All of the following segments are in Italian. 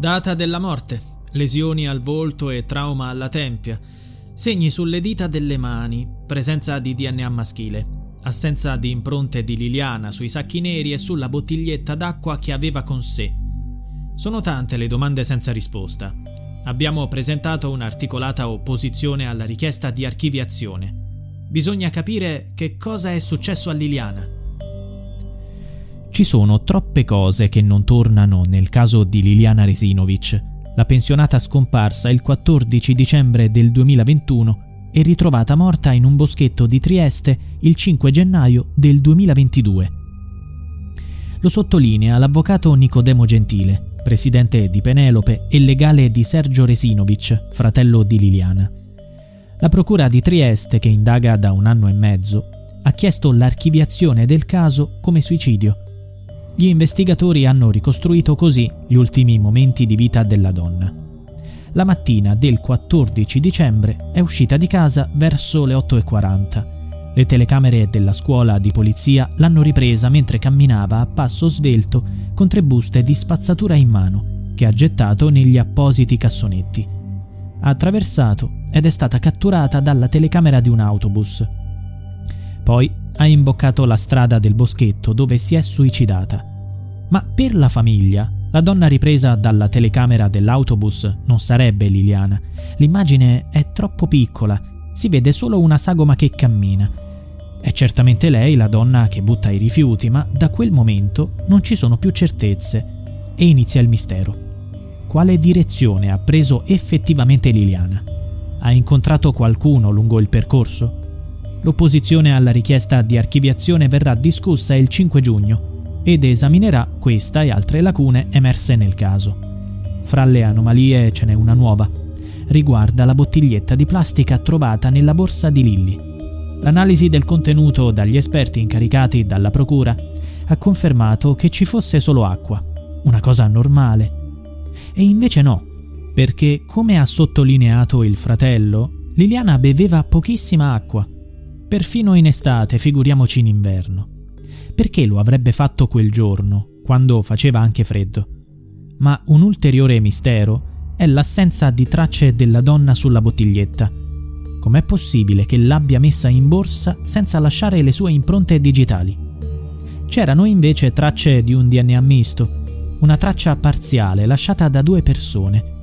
Data della morte. Lesioni al volto e trauma alla tempia. Segni sulle dita delle mani. Presenza di DNA maschile. Assenza di impronte di Liliana sui sacchi neri e sulla bottiglietta d'acqua che aveva con sé. Sono tante le domande senza risposta. Abbiamo presentato un'articolata opposizione alla richiesta di archiviazione. Bisogna capire che cosa è successo a Liliana. Ci sono troppe cose che non tornano nel caso di Liliana Resinovic, la pensionata scomparsa il 14 dicembre del 2021 e ritrovata morta in un boschetto di Trieste il 5 gennaio del 2022. Lo sottolinea l'avvocato Nicodemo Gentile, presidente di Penelope e legale di Sergio Resinovic, fratello di Liliana. La procura di Trieste, che indaga da un anno e mezzo, ha chiesto l'archiviazione del caso come suicidio. Gli investigatori hanno ricostruito così gli ultimi momenti di vita della donna. La mattina del 14 dicembre è uscita di casa verso le 8.40. Le telecamere della scuola di polizia l'hanno ripresa mentre camminava a passo svelto con tre buste di spazzatura in mano, che ha gettato negli appositi cassonetti. Ha attraversato ed è stata catturata dalla telecamera di un autobus. Poi ha imboccato la strada del boschetto dove si è suicidata. Ma per la famiglia, la donna ripresa dalla telecamera dell'autobus non sarebbe Liliana. L'immagine è troppo piccola, si vede solo una sagoma che cammina. È certamente lei la donna che butta i rifiuti, ma da quel momento non ci sono più certezze e inizia il mistero. Quale direzione ha preso effettivamente Liliana? Ha incontrato qualcuno lungo il percorso? L'opposizione alla richiesta di archiviazione verrà discussa il 5 giugno ed esaminerà questa e altre lacune emerse nel caso. Fra le anomalie ce n'è una nuova. Riguarda la bottiglietta di plastica trovata nella borsa di Lilly. L'analisi del contenuto dagli esperti incaricati dalla procura ha confermato che ci fosse solo acqua, una cosa normale. E invece no, perché come ha sottolineato il fratello, Liliana beveva pochissima acqua, perfino in estate, figuriamoci in inverno. Perché lo avrebbe fatto quel giorno, quando faceva anche freddo? Ma un ulteriore mistero è l'assenza di tracce della donna sulla bottiglietta. Com'è possibile che l'abbia messa in borsa senza lasciare le sue impronte digitali? C'erano invece tracce di un DNA misto, una traccia parziale lasciata da due persone.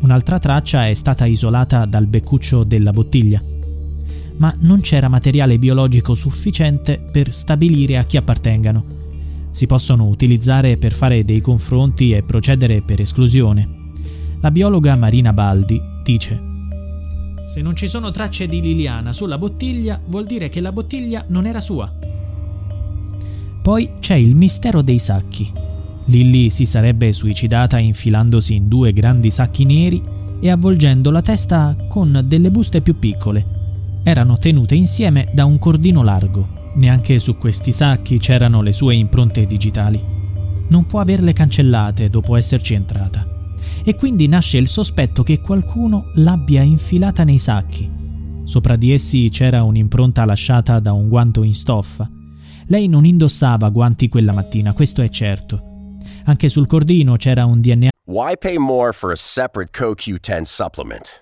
Un'altra traccia è stata isolata dal beccuccio della bottiglia ma non c'era materiale biologico sufficiente per stabilire a chi appartengano. Si possono utilizzare per fare dei confronti e procedere per esclusione. La biologa Marina Baldi dice Se non ci sono tracce di Liliana sulla bottiglia, vuol dire che la bottiglia non era sua. Poi c'è il mistero dei sacchi. Lilly si sarebbe suicidata infilandosi in due grandi sacchi neri e avvolgendo la testa con delle buste più piccole erano tenute insieme da un cordino largo. Neanche su questi sacchi c'erano le sue impronte digitali. Non può averle cancellate dopo esserci entrata. E quindi nasce il sospetto che qualcuno l'abbia infilata nei sacchi. Sopra di essi c'era un'impronta lasciata da un guanto in stoffa. Lei non indossava guanti quella mattina, questo è certo. Anche sul cordino c'era un DNA. Why pay more for a separate CoQ10 supplement?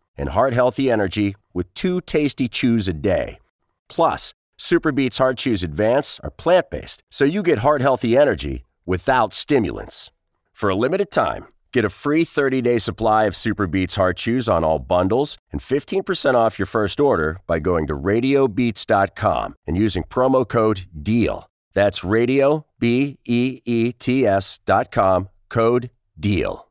and heart healthy energy with two tasty chews a day. Plus, Superbeats Heart Chews Advance are plant based, so you get heart healthy energy without stimulants. For a limited time, Get a free 30-day supply of Super Beats Heart Chews on all bundles and 15% off your first order by going to radiobeats.com and using promo code DEAL. That's radio b e e t s code DEAL.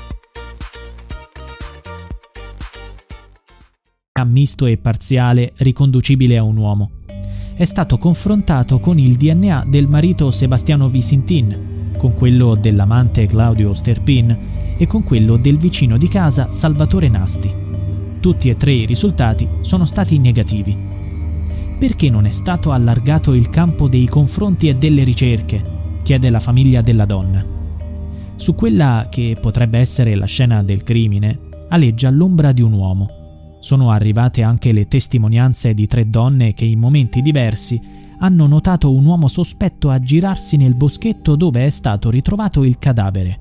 Misto e parziale riconducibile a un uomo. È stato confrontato con il DNA del marito Sebastiano Visintin, con quello dell'amante Claudio Sterpin e con quello del vicino di casa Salvatore Nasti. Tutti e tre i risultati sono stati negativi. Perché non è stato allargato il campo dei confronti e delle ricerche? chiede la famiglia della donna. Su quella che potrebbe essere la scena del crimine aleggia l'ombra di un uomo sono arrivate anche le testimonianze di tre donne che in momenti diversi hanno notato un uomo sospetto aggirarsi nel boschetto dove è stato ritrovato il cadavere.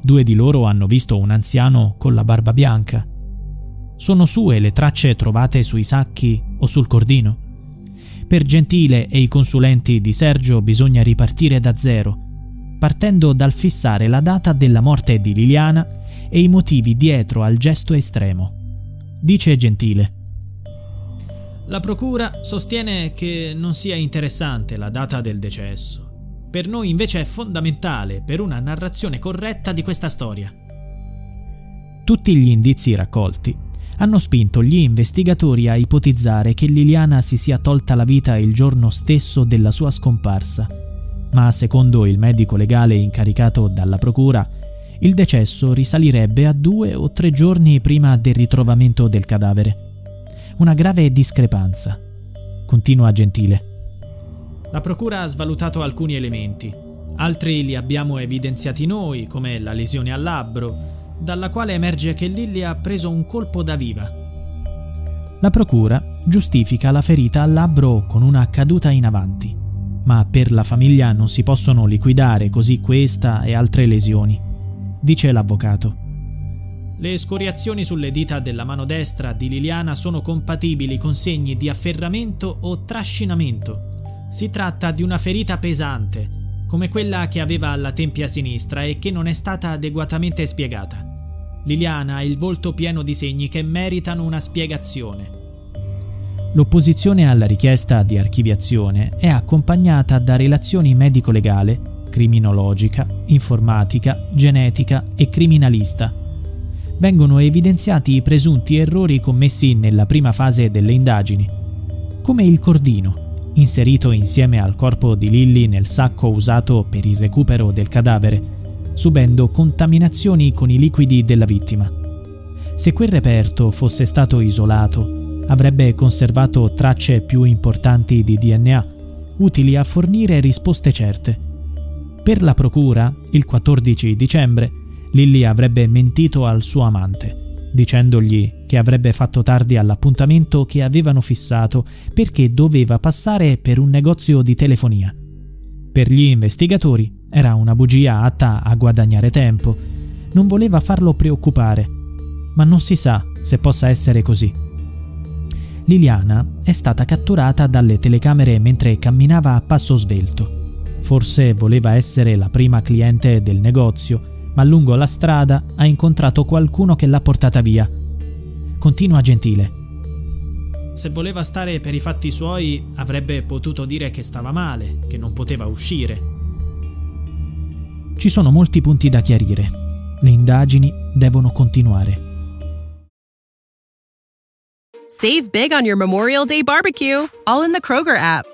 Due di loro hanno visto un anziano con la barba bianca. Sono sue le tracce trovate sui sacchi o sul cordino? Per Gentile e i consulenti di Sergio bisogna ripartire da zero, partendo dal fissare la data della morte di Liliana e i motivi dietro al gesto estremo dice Gentile. La procura sostiene che non sia interessante la data del decesso. Per noi invece è fondamentale per una narrazione corretta di questa storia. Tutti gli indizi raccolti hanno spinto gli investigatori a ipotizzare che Liliana si sia tolta la vita il giorno stesso della sua scomparsa, ma secondo il medico legale incaricato dalla procura, il decesso risalirebbe a due o tre giorni prima del ritrovamento del cadavere. Una grave discrepanza. Continua Gentile. La Procura ha svalutato alcuni elementi, altri li abbiamo evidenziati noi, come la lesione al labbro, dalla quale emerge che Lilly ha preso un colpo da viva. La Procura giustifica la ferita al labbro con una caduta in avanti, ma per la famiglia non si possono liquidare così questa e altre lesioni dice l'avvocato. Le scoriazioni sulle dita della mano destra di Liliana sono compatibili con segni di afferramento o trascinamento. Si tratta di una ferita pesante, come quella che aveva alla tempia sinistra e che non è stata adeguatamente spiegata. Liliana ha il volto pieno di segni che meritano una spiegazione. L'opposizione alla richiesta di archiviazione è accompagnata da relazioni medico-legale criminologica, informatica, genetica e criminalista. Vengono evidenziati i presunti errori commessi nella prima fase delle indagini, come il cordino, inserito insieme al corpo di Lilly nel sacco usato per il recupero del cadavere, subendo contaminazioni con i liquidi della vittima. Se quel reperto fosse stato isolato, avrebbe conservato tracce più importanti di DNA, utili a fornire risposte certe. Per la procura, il 14 dicembre, Lilly avrebbe mentito al suo amante, dicendogli che avrebbe fatto tardi all'appuntamento che avevano fissato perché doveva passare per un negozio di telefonia. Per gli investigatori era una bugia atta a guadagnare tempo. Non voleva farlo preoccupare, ma non si sa se possa essere così. Liliana è stata catturata dalle telecamere mentre camminava a passo svelto. Forse voleva essere la prima cliente del negozio, ma lungo la strada ha incontrato qualcuno che l'ha portata via. Continua gentile. Se voleva stare per i fatti suoi, avrebbe potuto dire che stava male, che non poteva uscire. Ci sono molti punti da chiarire. Le indagini devono continuare. Save big on your Memorial Day barbecue, all in the Kroger app.